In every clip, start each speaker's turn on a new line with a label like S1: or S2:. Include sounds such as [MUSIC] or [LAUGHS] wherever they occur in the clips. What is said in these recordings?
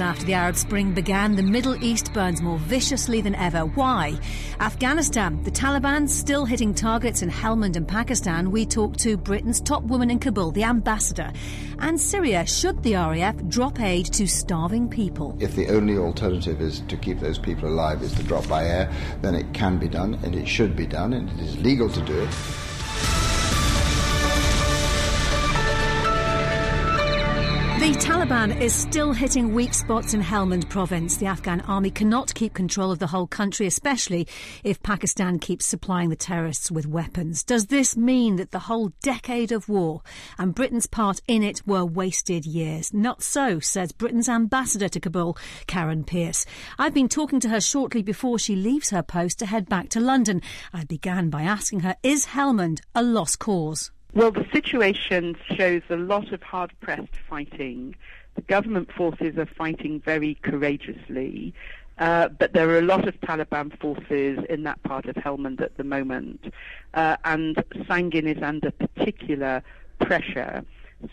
S1: after the Arab Spring began, the Middle East burns more viciously than ever. Why? Afghanistan. The Taliban still hitting targets in Helmand and Pakistan. We talked to Britain's top woman in Kabul, the ambassador. And Syria. Should the RAF drop aid to starving people?
S2: If the only alternative is to keep those people alive is to drop by air, then it can be done and it should be done and it is legal to do it.
S1: The Taliban is still hitting weak spots in Helmand province. The Afghan army cannot keep control of the whole country, especially if Pakistan keeps supplying the terrorists with weapons. Does this mean that the whole decade of war and Britain's part in it were wasted years? Not so, says Britain's ambassador to Kabul, Karen Pierce. I've been talking to her shortly before she leaves her post to head back to London. I began by asking her, is Helmand a lost cause?
S3: Well, the situation shows a lot of hard pressed fighting. The government forces are fighting very courageously, uh, but there are a lot of Taliban forces in that part of Helmand at the moment, uh, and Sangin is under particular pressure.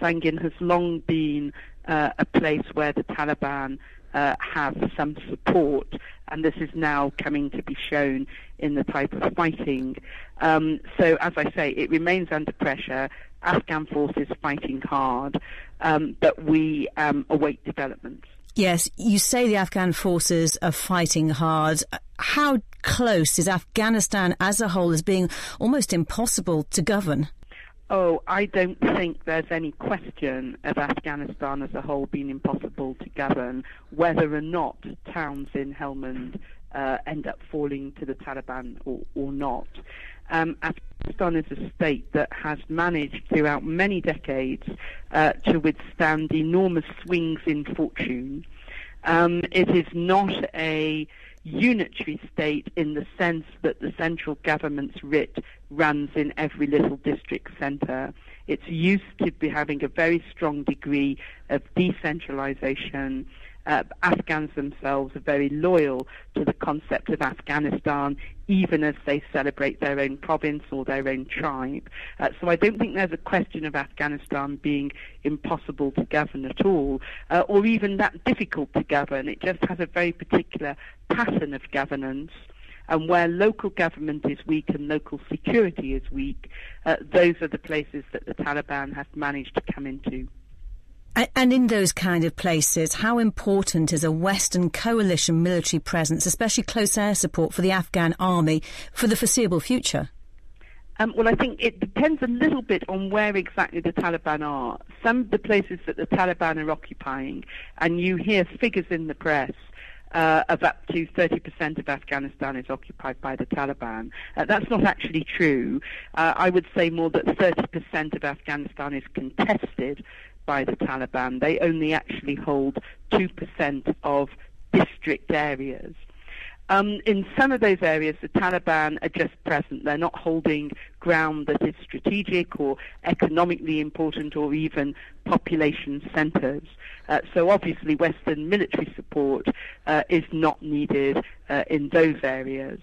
S3: Sangin has long been uh, a place where the Taliban uh, have some support, and this is now coming to be shown in the type of fighting. Um, so, as I say, it remains under pressure. Afghan forces fighting hard, um, but we um, await developments.
S1: Yes, you say the Afghan forces are fighting hard. How close is Afghanistan as a whole as being almost impossible to govern?
S3: Oh, I don't think there's any question of Afghanistan as a whole being impossible to govern, whether or not towns in Helmand uh, end up falling to the Taliban or, or not. Um, Afghanistan is a state that has managed throughout many decades uh, to withstand enormous swings in fortune. Um, it is not a unitary state in the sense that the central government's writ runs in every little district centre. It's used to be having a very strong degree of decentralisation. Uh, Afghans themselves are very loyal to the concept of Afghanistan, even as they celebrate their own province or their own tribe. Uh, so I don't think there's a question of Afghanistan being impossible to govern at all, uh, or even that difficult to govern. It just has a very particular pattern of governance and where local government is weak and local security is weak, uh, those are the places that the Taliban have managed to come into.
S1: And in those kind of places, how important is a Western coalition military presence, especially close air support for the Afghan army, for the foreseeable future?
S3: Um, well, I think it depends a little bit on where exactly the Taliban are. Some of the places that the Taliban are occupying, and you hear figures in the press uh, of up to 30% of Afghanistan is occupied by the Taliban. Uh, that's not actually true. Uh, I would say more that 30% of Afghanistan is contested by the Taliban. They only actually hold 2% of district areas. Um, in some of those areas, the Taliban are just present. They're not holding ground that is strategic or economically important or even population centers. Uh, so obviously Western military support uh, is not needed uh, in those areas.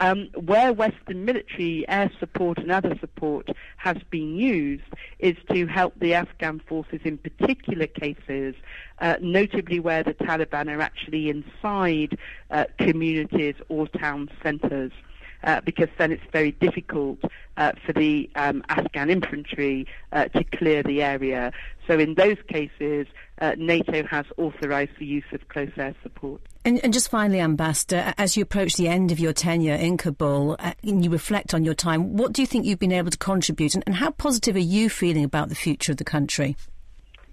S3: Um, where Western military air support and other support has been used is to help the Afghan forces in particular cases, uh, notably where the Taliban are actually inside uh, communities or town centres. Uh, because then it's very difficult uh, for the um, Afghan infantry uh, to clear the area. So in those cases, uh, NATO has authorised the use of close air support.
S1: And, and, just finally, Ambassador, as you approach the end of your tenure in Kabul uh, and you reflect on your time, what do you think you've been able to contribute and, and how positive are you feeling about the future of the country?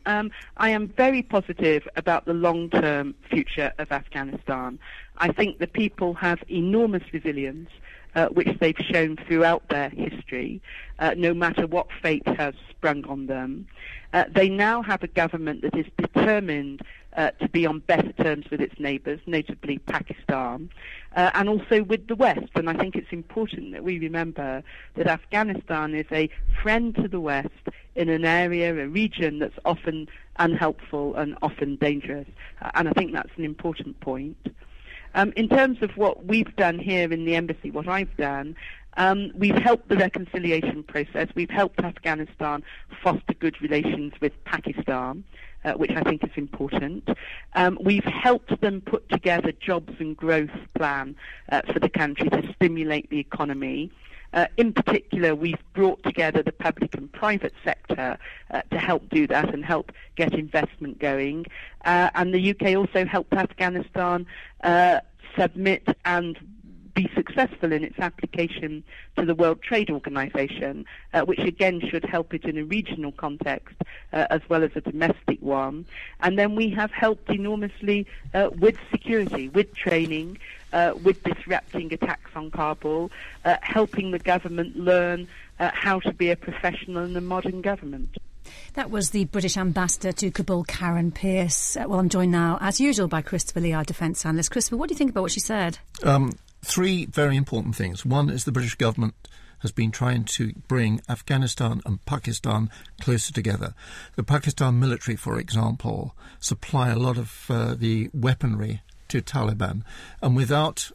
S3: Um, I am very positive about the long term future of Afghanistan. I think the people have enormous resilience uh, which they've shown throughout their history, uh, no matter what fate has sprung on them. Uh, they now have a government that is determined uh, to be on better terms with its neighbours, notably Pakistan, uh, and also with the West. And I think it's important that we remember that Afghanistan is a friend to the West in an area, a region that's often unhelpful and often dangerous. Uh, and I think that's an important point. Um, in terms of what we've done here in the embassy, what I've done, um, we've helped the reconciliation process. We've helped Afghanistan foster good relations with Pakistan. Uh, which I think is important. Um, we've helped them put together jobs and growth plan uh, for the country to stimulate the economy. Uh, in particular, we've brought together the public and private sector uh, to help do that and help get investment going. Uh, and the UK also helped Afghanistan uh, submit and be successful in its application to the World Trade Organization, uh, which again should help it in a regional context uh, as well as a domestic one. And then we have helped enormously uh, with security, with training, uh, with disrupting attacks on Kabul, uh, helping the government learn uh, how to be a professional and a modern government.
S1: That was the British ambassador to Kabul, Karen Pierce. well, I'm joined now, as usual, by Christopher Lee, our defence analyst. Christopher, what do you think about what she said? Um,
S4: three very important things. One is the British government has been trying to bring Afghanistan and Pakistan closer together. The Pakistan military, for example, supply a lot of uh, the weaponry to Taliban, and without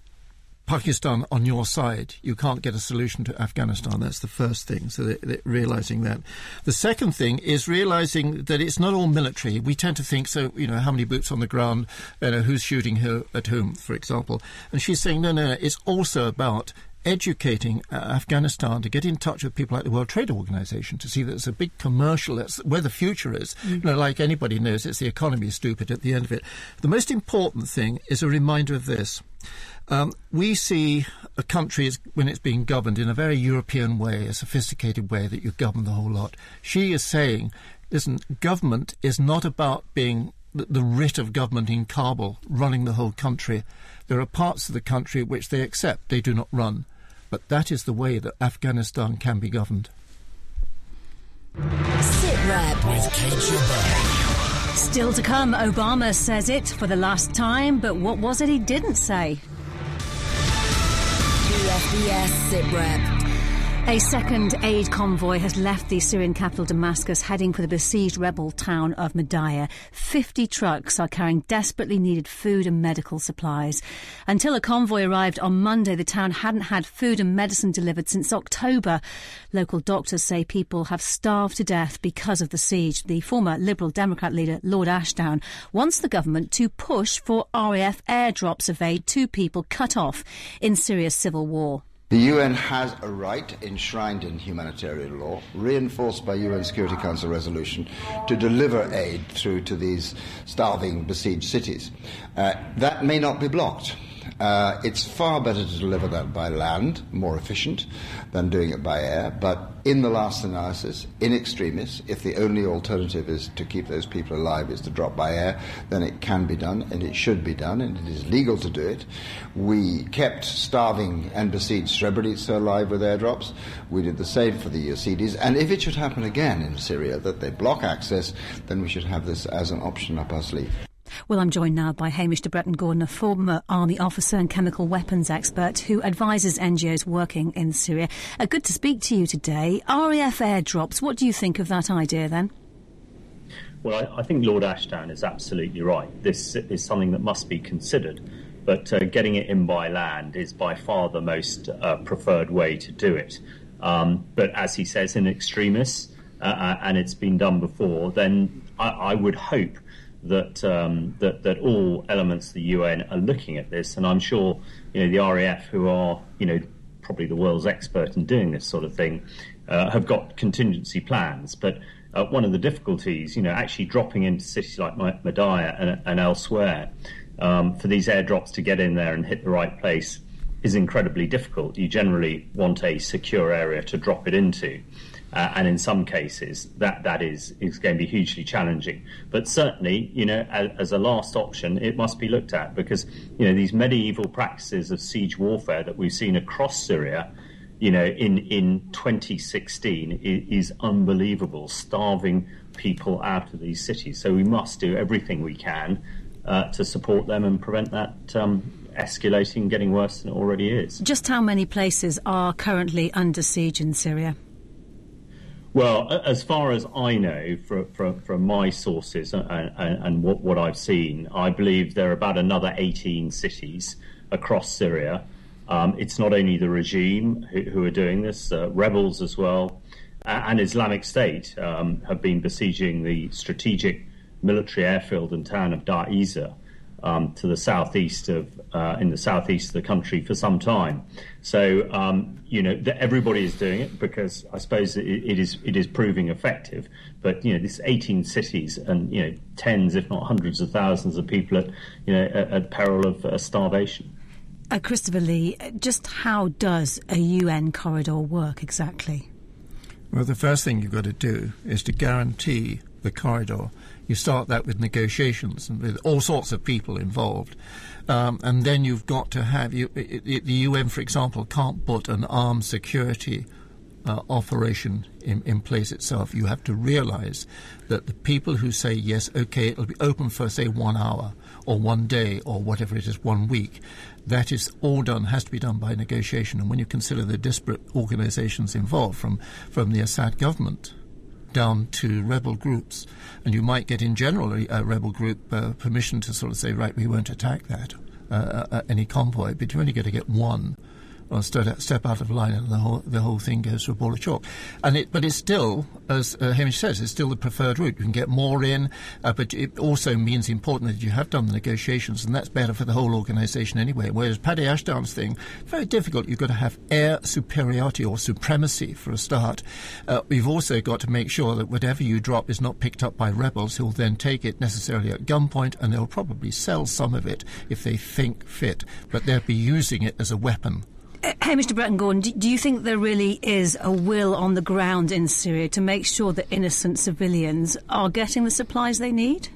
S4: Pakistan on your side, you can't get a solution to Afghanistan. That's the first thing. So they're, they're realizing that. The second thing is realizing that it's not all military. We tend to think so. You know, how many boots on the ground? You know, who's shooting who at whom, for example. And she's saying, no, no, no. It's also about educating uh, Afghanistan to get in touch with people like the World Trade Organization to see that it's a big commercial. That's where the future is. Mm. You know, like anybody knows, it's the economy is stupid at the end of it. The most important thing is a reminder of this. Um, we see a country when it's being governed in a very European way, a sophisticated way that you govern the whole lot. She is saying, listen, government is not about being the writ of government in Kabul running the whole country. There are parts of the country which they accept, they do not run. But that is the way that Afghanistan can be governed.
S1: Sit rep with Kate Still to come, Obama says it for the last time, but what was it he didn't say? BFBS SITREP. A second aid convoy has left the Syrian capital Damascus heading for the besieged rebel town of Madaya. 50 trucks are carrying desperately needed food and medical supplies. Until a convoy arrived on Monday, the town hadn't had food and medicine delivered since October. Local doctors say people have starved to death because of the siege. The former Liberal Democrat leader, Lord Ashdown, wants the government to push for RAF airdrops of aid to people cut off in Syria's civil war.
S2: The UN has a right enshrined in humanitarian law, reinforced by UN Security Council resolution, to deliver aid through to these starving, besieged cities. Uh, that may not be blocked. Uh, it's far better to deliver that by land, more efficient, than doing it by air. But in the last analysis, in extremis, if the only alternative is to keep those people alive is to drop by air, then it can be done and it should be done and it is legal to do it. We kept starving and besieged Srebrenica alive with airdrops. We did the same for the Yazidis. And if it should happen again in Syria that they block access, then we should have this as an option up our sleeve.
S1: Well, I'm joined now by Hamish de Bretton Gordon, a former army officer and chemical weapons expert who advises NGOs working in Syria. Uh, good to speak to you today. RAF airdrops, what do you think of that idea then?
S5: Well, I, I think Lord Ashdown is absolutely right. This is something that must be considered, but uh, getting it in by land is by far the most uh, preferred way to do it. Um, but as he says in extremis, uh, uh, and it's been done before, then I, I would hope that um, that that all elements of the UN are looking at this, and I'm sure you know the RAF, who are you know probably the world's expert in doing this sort of thing, uh, have got contingency plans. But uh, one of the difficulties, you know, actually dropping into cities like Madaya and, and elsewhere, um, for these airdrops to get in there and hit the right place is incredibly difficult. You generally want a secure area to drop it into. Uh, and in some cases, that, that is, is going to be hugely challenging. But certainly, you know, as, as, a last option, it must be looked at because, you know, these medieval practices of siege warfare that we've seen across Syria, you know, in, in 2016 is, is unbelievable, starving people out of these cities. So we must do everything we can uh, to support them and prevent that um, escalating, getting worse than it already is.
S1: Just how many places are currently under siege in Syria?
S5: Well, as far as I know, from, from, from my sources and, and, and what, what, I've seen, I believe there are about another 18 cities across Syria. Um, it's not only the regime who, who are doing this, uh, rebels as well, uh, and Islamic State um, have been besieging the strategic military airfield and town of Deir ez-Zor um, to the southeast of uh, in the southeast of the country for some time. So um, you know everybody is doing it because I suppose it, it is it is proving effective. But you know this 18 cities and you know tens, if not hundreds of thousands of people at you know at, at peril of uh, starvation.
S1: Uh, Christopher Lee, just how does a UN corridor work exactly?
S4: Well, the first thing you've got to do is to guarantee the corridor you start that with negotiations and with all sorts of people involved. Um, and then you've got to have you, it, it, the UN, for example, can't put an armed security uh, operation in, in, place itself. You have to realize that the people who say yes, okay, it'll be open for say one hour or one day or whatever it is, one week. That is all done has to be done by negotiation. And when you consider the disparate organisations involved, from from the Assad government down to rebel groups, and you might get in general a, rebel group uh, permission to sort of say, right, we won't attack that, uh, uh, uh any convoy, but you're only going to get one or step out of line, and the whole the whole thing goes to a ball of chalk. And it, but it's still, as uh, Hamish says, it's still the preferred route. You can get more in, uh, but it also means important that you have done the negotiations, and that's better for the whole organisation anyway. Whereas Paddy Ashdown's thing, very difficult. You've got to have air superiority or supremacy for a start. Uh, we've also got to make sure that whatever you drop is not picked up by rebels who'll then take it necessarily at gunpoint, and they'll probably sell some of it if they think fit, but they'll be using it as a weapon
S1: Hey, Mr. Bretton Gordon, do, do, you think there really is a will on the ground in Syria to make sure that innocent civilians are getting the supplies they need?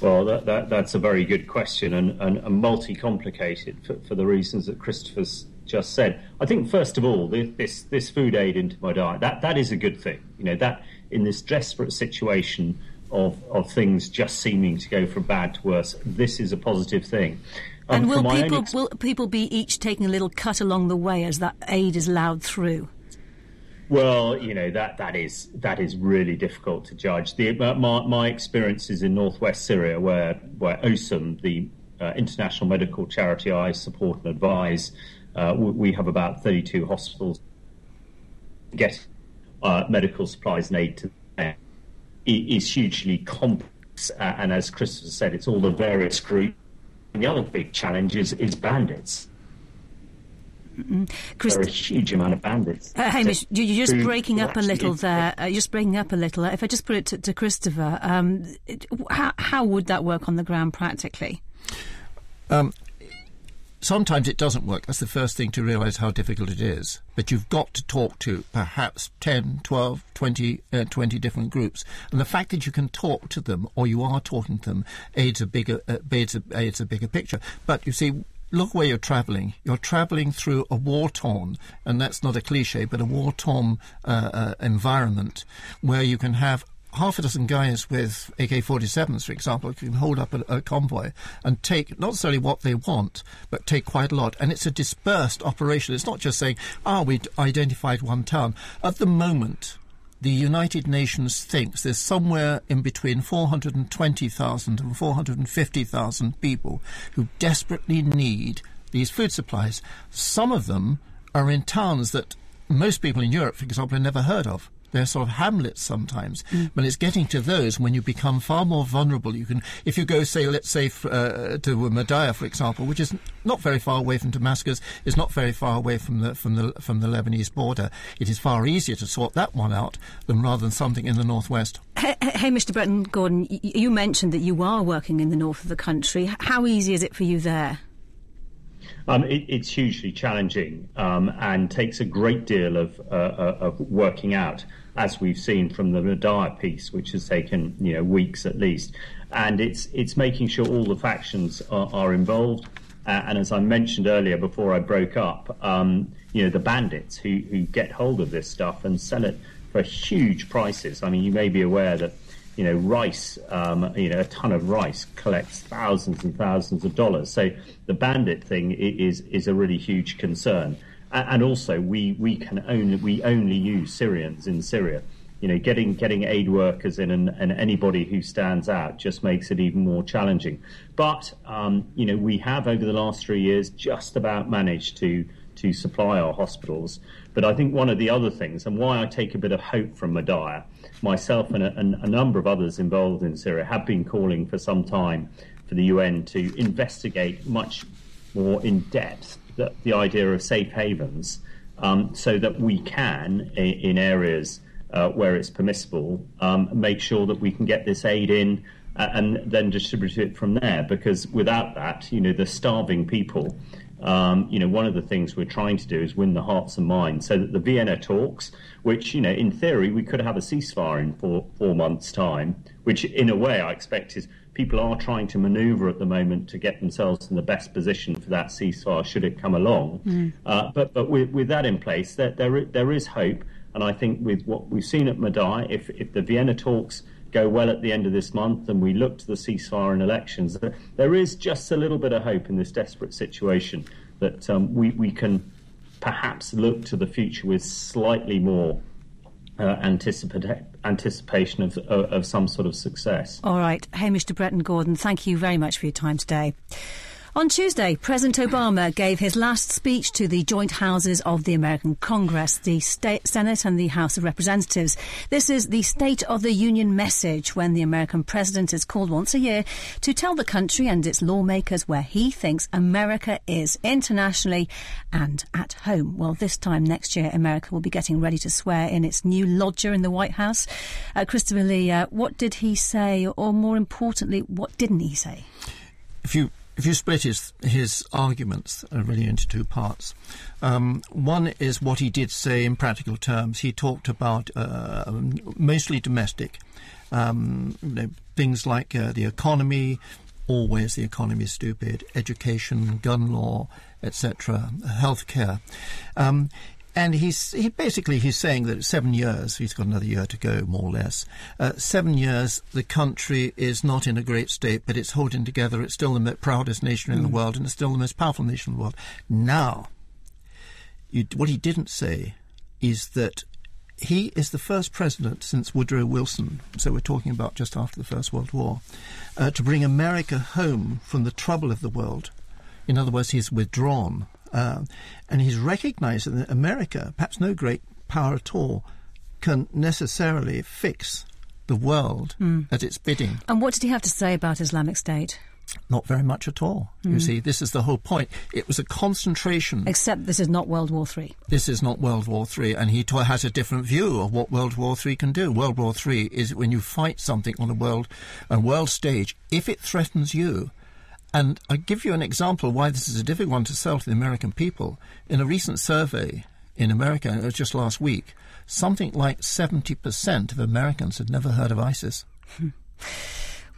S5: Well, that, that, that's a very good question and, and, and multi complicated for, for, the reasons that Christopher's just said. I think, first of all, this, this food aid into Madaya, that, that is a good thing. You know, that in this desperate situation of, of things just seeming to go from bad to worse, this is a positive thing.
S1: And will people ex- will people be each taking a little cut along the way as that aid is loud through?
S5: Well, you know that that is that is really difficult to judge. The, uh, my, my experiences in northwest Syria, where where OSOM, the uh, international medical charity I support and advise, uh, we have about 32 hospitals get uh, medical supplies and aid to them. It is hugely complex, uh, and as Christopher said, it's all the various groups the other big challenge is, is bandits. Chris, there are a huge amount of bandits.
S1: Uh, Hamish, you're just breaking up a little there. Uh, just breaking up a little. If I just put it to, to Christopher, um, it, how, how, would that work on the ground practically?
S4: Um, sometimes it doesn't work. That's the first thing to realize how difficult it is. But you've got to talk to perhaps 10, 12, 20, uh, 20 different groups. And the fact that you can talk to them or you are talking to them aids a bigger, uh, aids, a, aids a bigger picture. But you see, look where you're traveling. You're traveling through a war torn, and that's not a cliche, but a war torn uh, uh, environment where you can have half a dozen guys with AK 47s, for example, can hold up a, a, convoy and take not necessarily what they want, but take quite a lot. And it's a dispersed operation. It's not just saying, ah, we identified one town. At the moment, the United Nations thinks there's somewhere in between 420,000 and 450,000 people who desperately need these food supplies. Some of them are in towns that most people in Europe, for example, have never heard of. They're sort of hamlets sometimes, mm. but it's getting to those when you become far more vulnerable. You can, if you go, say, let's say uh, to Madaya, for example, which is not very far away from Damascus, is not very far away from the from the from the Lebanese border. It is far easier to sort that one out than rather than something in the northwest.
S1: Hey, hey Mr. Bretton Gordon, you mentioned that you are working in the north of the country. How easy is it for you there?
S5: Um, it, it's hugely challenging um, and takes a great deal of, uh, uh of working out as we've seen from the Madaya piece, which has taken you know weeks at least. And it's it's making sure all the factions are, are involved. Uh, and as I mentioned earlier, before I broke up, um, you know the bandits who who get hold of this stuff and sell it for huge prices. I mean, you may be aware that you know rice, um, you know, a ton of rice collects thousands and thousands of dollars. So the bandit thing is is a really huge concern and also we we can only we only use Syrians in Syria. you know, getting getting aid workers in and, and anybody who stands out just makes it even more challenging. But um, you know, we have over the last three years just about managed to to supply our hospitals. But I think one of the other things, and why I take a bit of hope from Madaya, myself and a, and a number of others involved in Syria have been calling for some time for the UN to investigate much more in depth the, the idea of safe havens, um, so that we can, in, in areas uh, where it's permissible, um, make sure that we can get this aid in uh, and then distribute it from there. Because without that, you know, the starving people. Um, you know, one of the things we're trying to do is win the hearts and minds so that the Vienna talks, which, you know, in theory, we could have a ceasefire in four, four months' time, which in a way I expect is people are trying to maneuver at the moment to get themselves in the best position for that ceasefire should it come along. Mm. Uh, but but with, with that in place, there, there, there is hope. And I think with what we've seen at Madaya, if, if the Vienna talks go well at the end of this month and we look to the ceasefire and elections, there is just a little bit of hope in this desperate situation that um, we, we can perhaps look to the future with slightly more uh, anticipation of, of, of some sort of success.
S1: All right. Hamish de Bretton Gordon, thank you very much for your time today. On Tuesday, President Obama gave his last speech to the joint houses of the American Congress, the State, Senate and the House of Representatives. This is the State of the Union message when the American president is called once a year to tell the country and its lawmakers where he thinks America is internationally and at home. Well, this time next year, America will be getting ready to swear in its new lodger in the White House. Uh, Christopher Lee, uh, what did he say, or more importantly, what didn't he say?
S4: If you if you split his his arguments really into two parts, um, one is what he did say in practical terms. He talked about uh, mostly domestic um, you know, things like uh, the economy. Always the economy is stupid. Education, gun law, etc. Healthcare. Um, and he's he basically he's saying that seven years he's got another year to go more or less uh, seven years the country is not in a great state but it's holding together it's still the proudest nation in mm. the world and it's still the most powerful nation in the world now you, what he didn't say is that he is the first president since Woodrow Wilson, so we're talking about just after the First World War, uh, to bring America home from the trouble of the world. In other words, he's withdrawn uh, and he's recognized that America, perhaps no great power at all, can necessarily fix the world mm. at its bidding.
S1: And what did he have to say about Islamic State?
S4: Not very much at all. Mm. You hmm. see, this is the whole point. It was a concentration.
S1: Except this is not World War Three.
S4: This is not World War Three, and he t- has a different view of what World War Three can do. World War Three is when you fight something on a world, a world stage. If it threatens you, and I give you an example why this is a difficult one to sell to the American people. In a recent survey in America, it was just last week, something like 70% of Americans had never heard of ISIS. [LAUGHS]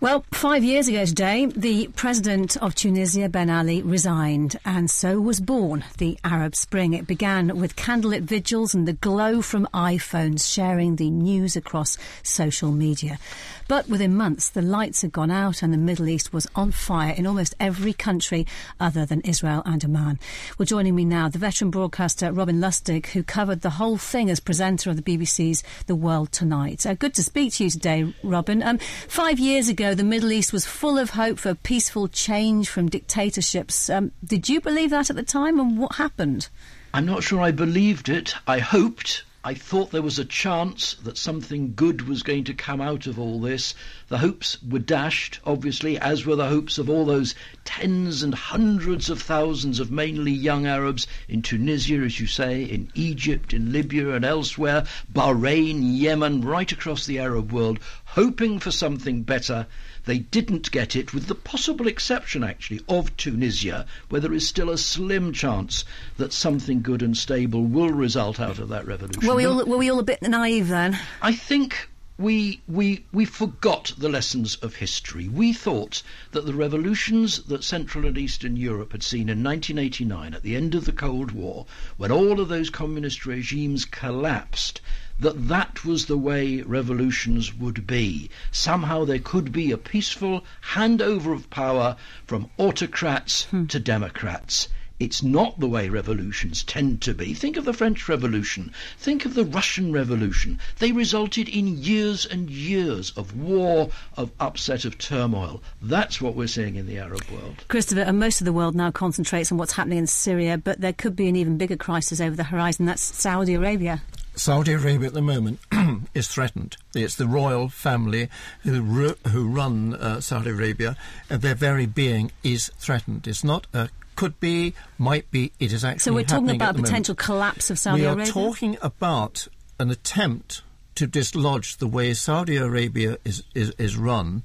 S1: Well, five years ago today, the president of Tunisia, Ben Ali, resigned, and so was born the Arab Spring. It began with candlelit vigils and the glow from iPhones sharing the news across social media. But within months, the lights had gone out and the Middle East was on fire in almost every country other than Israel and Oman. Well, joining me now, the veteran broadcaster Robin Lustig, who covered the whole thing as presenter of the BBC's The World Tonight. Uh, good to speak to you today, Robin. Um, five years ago, the Middle East was full of hope for peaceful change from dictatorships. Um, did you believe that at the time, and what happened?
S6: I'm not sure I believed it. I hoped I thought there was a chance that something good was going to come out of all this. The hopes were dashed, obviously, as were the hopes of all those tens and hundreds of thousands of mainly young Arabs in Tunisia, as you say, in Egypt, in Libya, and elsewhere, Bahrain, Yemen, right across the Arab world, hoping for something better they didn't get it, with the possible exception, actually, of Tunisia, where there is still a slim chance that something good and stable will result out of that revolution.
S1: Were we all, were we all a bit naive then?
S6: I think we, we, we forgot the lessons of history. We thought that the revolutions that Central and Eastern Europe had seen in 1989 at the end of the Cold War, when all of those communist regimes collapsed, that that was the way revolutions would be. Somehow there could be a peaceful handover of power from autocrats hmm. to democrats. It's not the way revolutions tend to be. Think of the French Revolution. Think of the Russian Revolution. They resulted in years and years of war, of upset, of turmoil. That's what we're seeing in the Arab world.
S1: Christopher, and most of the world now concentrates on what's happening in Syria, but there could be an even bigger crisis over the horizon. That's Saudi Arabia.
S4: Saudi Arabia at the moment [CLEARS THROAT] is threatened. It's the royal family who ru- who run uh, Saudi Arabia, and their very being is threatened. It's not a could be, might be. It is actually.
S1: So we're talking about potential
S4: moment.
S1: collapse of Saudi Arabia.
S4: we are
S1: Arabia.
S4: talking about an attempt to dislodge the way Saudi Arabia is, is, is run,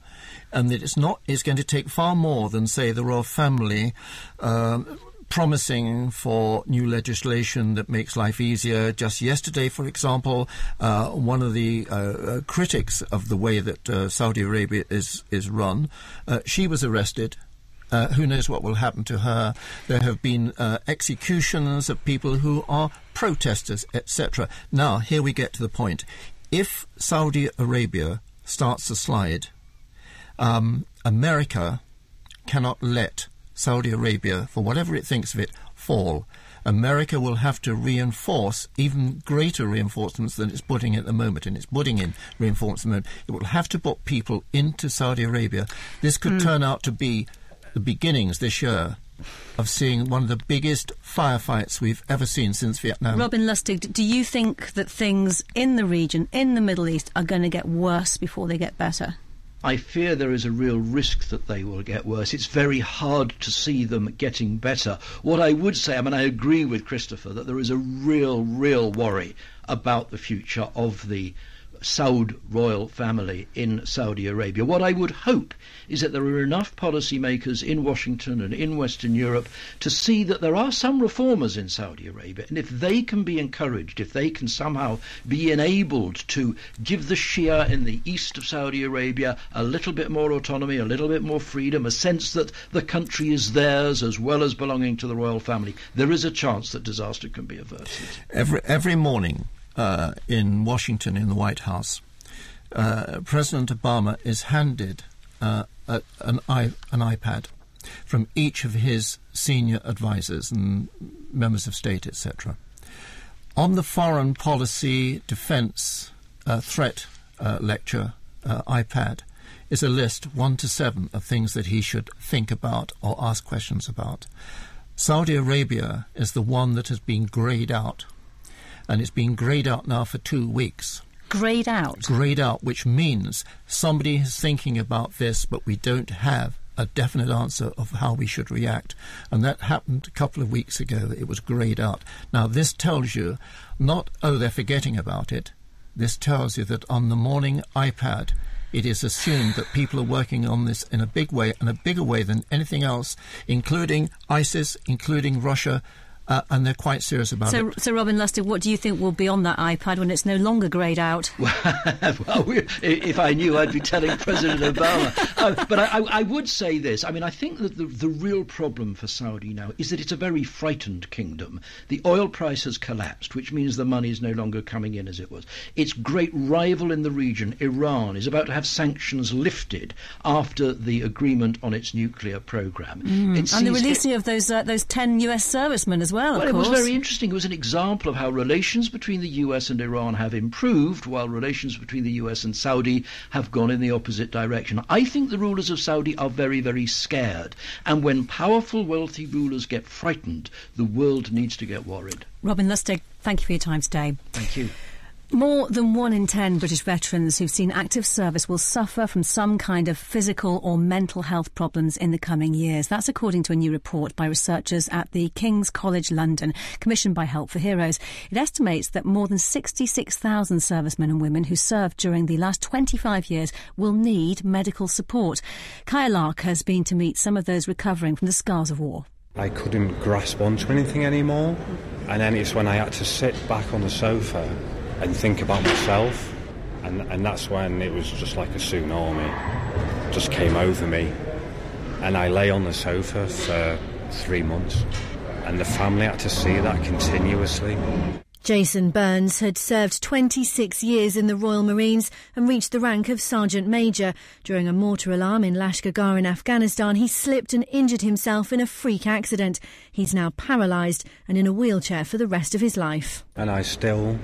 S4: and that it's not. It's going to take far more than say the royal family. Um, Promising for new legislation that makes life easier. Just yesterday, for example, uh, one of the uh, uh, critics of the way that uh, Saudi Arabia is is run, uh, she was arrested who knows what will happen to her? There have been executions of people who are protesters, etc. Now, here we get to the point. If Saudi Arabia starts to slide, um, America cannot let Saudi Arabia, for whatever it thinks of it, fall. America will have to reinforce even greater reinforcements than it's putting at the moment, and it's putting in reinforcement. It will have to put people into Saudi Arabia. This could hmm. turn out to be the beginnings this year of seeing one of the biggest firefights we've ever seen since Vietnam.
S1: Robin Lustig, do you think that things in the region, in the Middle East, are going to get worse before they get better?
S6: I fear there is a real risk that they will get worse. It's very hard to see them getting better. What I would say, I mean, I agree with Christopher that there is a real, real worry about the future of the Saud royal family in Saudi Arabia. What I would hope is that there are enough policymakers in Washington and in Western Europe to see that there are some reformers in Saudi Arabia, and if they can be encouraged, if they can somehow be enabled to give the Shia in the east of Saudi Arabia a little bit more autonomy, a little bit more freedom, a sense that the country is theirs as well as belonging to the royal family, there is a chance that disaster can be averted.
S4: Every every morning uh, in Washington, in the White House, uh, President Obama is handed uh, a, an, i an iPad from each of his senior advisors and members of state, etc. On the foreign policy defense uh, threat uh, lecture iPad is a list one to seven of things that he should think about or ask questions about. Saudi Arabia is the one that has been greyed out, and it's been greyed out now for two weeks.
S1: Greyed out.
S4: Greyed out, which means somebody is thinking about this, but we don't have a definite answer of how we should react. And that happened a couple of weeks ago. It was greyed out. Now, this tells you not, oh, they're forgetting about it. This tells you that on the morning iPad, it is assumed that people are working on this in a big way, and a bigger way than anything else, including ISIS, including Russia, uh, and they're quite serious about
S1: So,
S4: it.
S1: so Robin Lustig, what do you think will be on that iPad when it's no longer greyed out? [LAUGHS]
S6: well, we, if I knew, I'd be telling President Obama. Uh, but I, I, I would say this. I mean, I think that the, the real problem for Saudi now is that it's a very frightened kingdom. The oil price has collapsed, which means the money is no longer coming in as it was. Its great rival in the region, Iran, is about to have sanctions lifted after the agreement on its nuclear program. It
S1: Mm. And the
S6: sees-
S1: releasing of those uh, those ten US servicemen as well.
S6: Well,
S1: of
S6: it was very interesting. It was an example of how relations between the US and Iran have improved, while relations between the US and Saudi have gone in the opposite direction. I think the rulers of Saudi are very, very scared. And when powerful, wealthy rulers get frightened, the world needs to get worried.
S1: Robin Lustig, thank you for your time today.
S6: Thank you.
S1: More than one in ten British veterans who've seen active service will suffer from some kind of physical or mental health problems in the coming years. That's according to a new report by researchers at the King's College London, commissioned by Help for Heroes. It estimates that more than 66,000 servicemen and women who served during the last 25 years will need medical support. Kaya Lark has been to meet some of those recovering from the scars of war.
S7: I couldn't grasp onto anything anymore. And then it's when I had to sit back on the sofa and think about myself. And, and that's when it was just like a tsunami just came over me. And I lay on the sofa for three months. And the family had to see that continuously.
S8: Jason Burns had served 26 years in the Royal Marines and reached the rank of Sergeant Major. During a mortar alarm in Lashkar in Afghanistan, he slipped and injured himself in a freak accident. He's now paralysed and in a wheelchair for the rest of his life.
S7: And I still,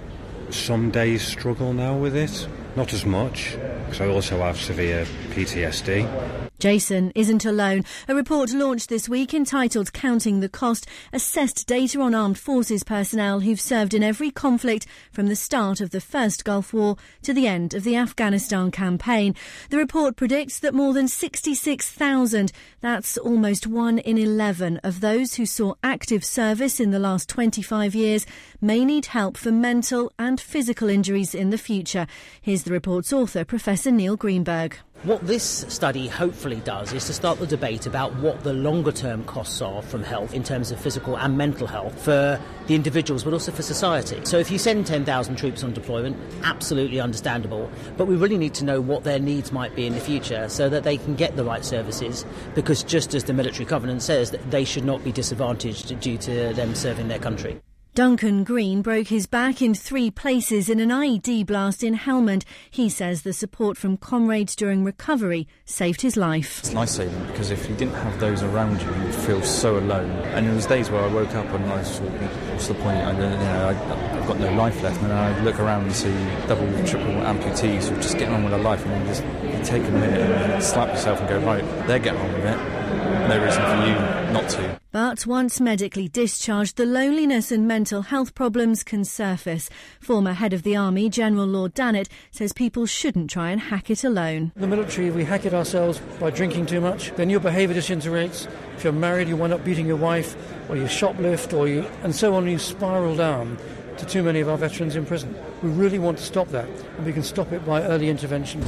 S7: some days, struggle now with it. Not as much, because I also have severe PTSD.
S8: Jason isn't alone. A report launched this week entitled Counting the Cost assessed data on armed forces personnel who've served in every conflict from the start of the first Gulf War to the end of the Afghanistan campaign. The report predicts that more than 66,000, that's almost one in 11 of those who saw active service in the last 25 years, may need help for mental and physical injuries in the future. Here's the report's author, Professor Neil Greenberg.
S9: What this study hopefully does is to start the debate about what the longer term costs are from health in terms of physical and mental health for the individuals but also for society. So if you send 10,000 troops on deployment, absolutely understandable, but we really need to know what their needs might be in the future so that they can get the right services because just as the military covenant says that they should not be disadvantaged due to them serving their country.
S8: Duncan Green broke his back in three places in an IED blast in Helmand. He says the support from comrades during recovery saved his life.
S10: It's life saving because if you didn't have those around you, you'd feel so alone. And there was days where I woke up and I was thought, what's the point? I, uh, you know, I, have got no life left. And then I look around and see double, triple amputees who are just getting on with their life. And just take a minute and slap yourself and go, right, they're getting on with it. No reason for you not to.
S8: But once medically discharged, the loneliness and mental health problems can surface. Former head of the Army, General Lord Dannatt, says people shouldn't try and hack it alone.
S11: In The military, we hack it ourselves by drinking too much. Then your behaviour disintegrates. If you're married, you wind up beating your wife, or you shoplift, or you, and so on, you spiral down to too many of our veterans in prison. We really want to stop that, and we can stop it by early intervention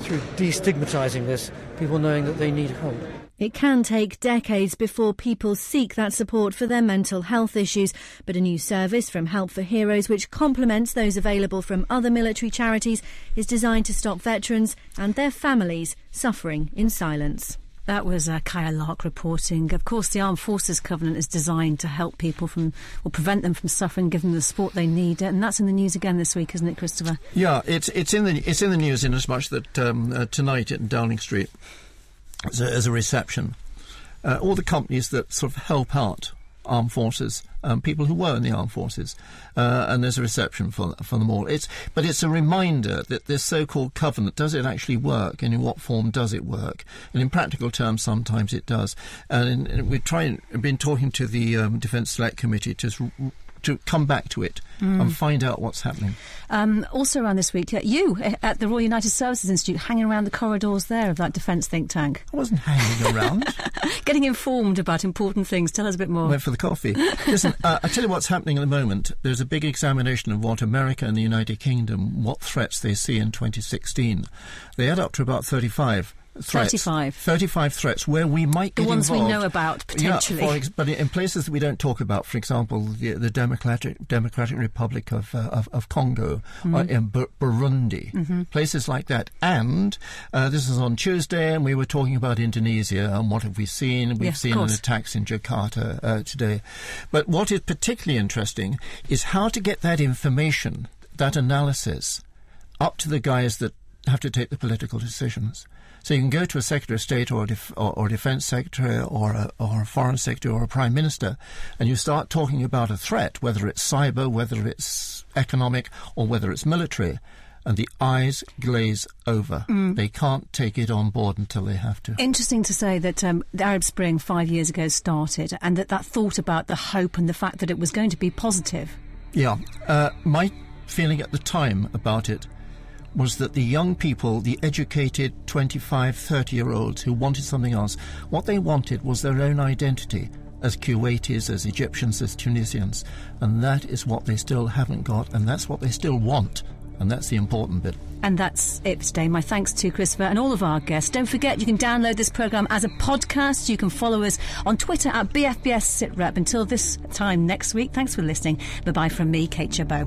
S11: through destigmatising this, people knowing that they need help.
S8: It can take decades before people seek that support for their mental health issues, but a new service from Help for Heroes, which complements those available from other military charities, is designed to stop veterans and their families suffering in silence.
S1: That was uh, Kaya Lark reporting. Of course, the Armed Forces Covenant is designed to help people from, or prevent them from suffering, give them the support they need, and that's in the news again this week, isn't it, Christopher?
S4: Yeah, it's it's in the it's in the news in as much that um, uh, tonight at Downing Street, as a, as a reception. Uh, all the companies that sort of help out armed forces, um, people who were in the armed forces, uh, and there's a reception for for them all. It's but it's a reminder that this so-called covenant does it actually work, and in what form does it work? And in practical terms, sometimes it does. And, and we're trying, been talking to the um, Defence Select Committee to to come back to it mm. and find out what's happening.
S1: Um, also around this week, uh, you uh, at the Royal United Services Institute, hanging around the corridors there of that defence think tank.
S4: I wasn't hanging around. [LAUGHS]
S1: Getting informed about important things. Tell us a bit more.
S4: Went for the coffee. Listen, uh, I tell you what's happening at the moment. There's a big examination of what America and the United Kingdom, what threats they see in 2016. They add up to about 35 threats.
S1: 35.
S4: 35 threats where we might get the
S1: ones
S4: involved.
S1: we know about, potentially.
S4: Yeah, ex- but in places that we don't talk about, for example, the, the Democratic, Democratic Republic of, uh, of, of, Congo, mm-hmm. uh, in B- Burundi, mm-hmm. places like that. And uh, this is on Tuesday, and we were talking about Indonesia, and what have we seen? We've
S1: yeah,
S4: seen an attacks in Jakarta uh, today. But what is particularly interesting is how to get that information, that analysis, up to the guys that have to take the political decisions. So you can go to a Secretary of State or, def- or, or Defence Secretary or a, or a Foreign Secretary or a Prime Minister, and you start talking about a threat, whether it's cyber, whether it's economic, or whether it's military, and the eyes glaze over. Mm. They can't take it on board until they have to.
S1: Interesting to say that um, the Arab Spring five years ago started, and that that thought about the hope and the fact that it was going to be positive.
S4: Yeah, uh, my feeling at the time about it was that the young people, the educated 25, 30 year olds who wanted something else, what they wanted was their own identity as Kuwaitis, as Egyptians, as Tunisians. And that is what they still haven't got, and that's what they still want. And that's the important bit.
S1: And that's it for today. My thanks to Christopher and all of our guests. Don't forget, you can download this programme as a podcast. You can follow us on Twitter at BFBS SitRep. Until this time next week, thanks for listening. Bye bye from me, Kate Chabot.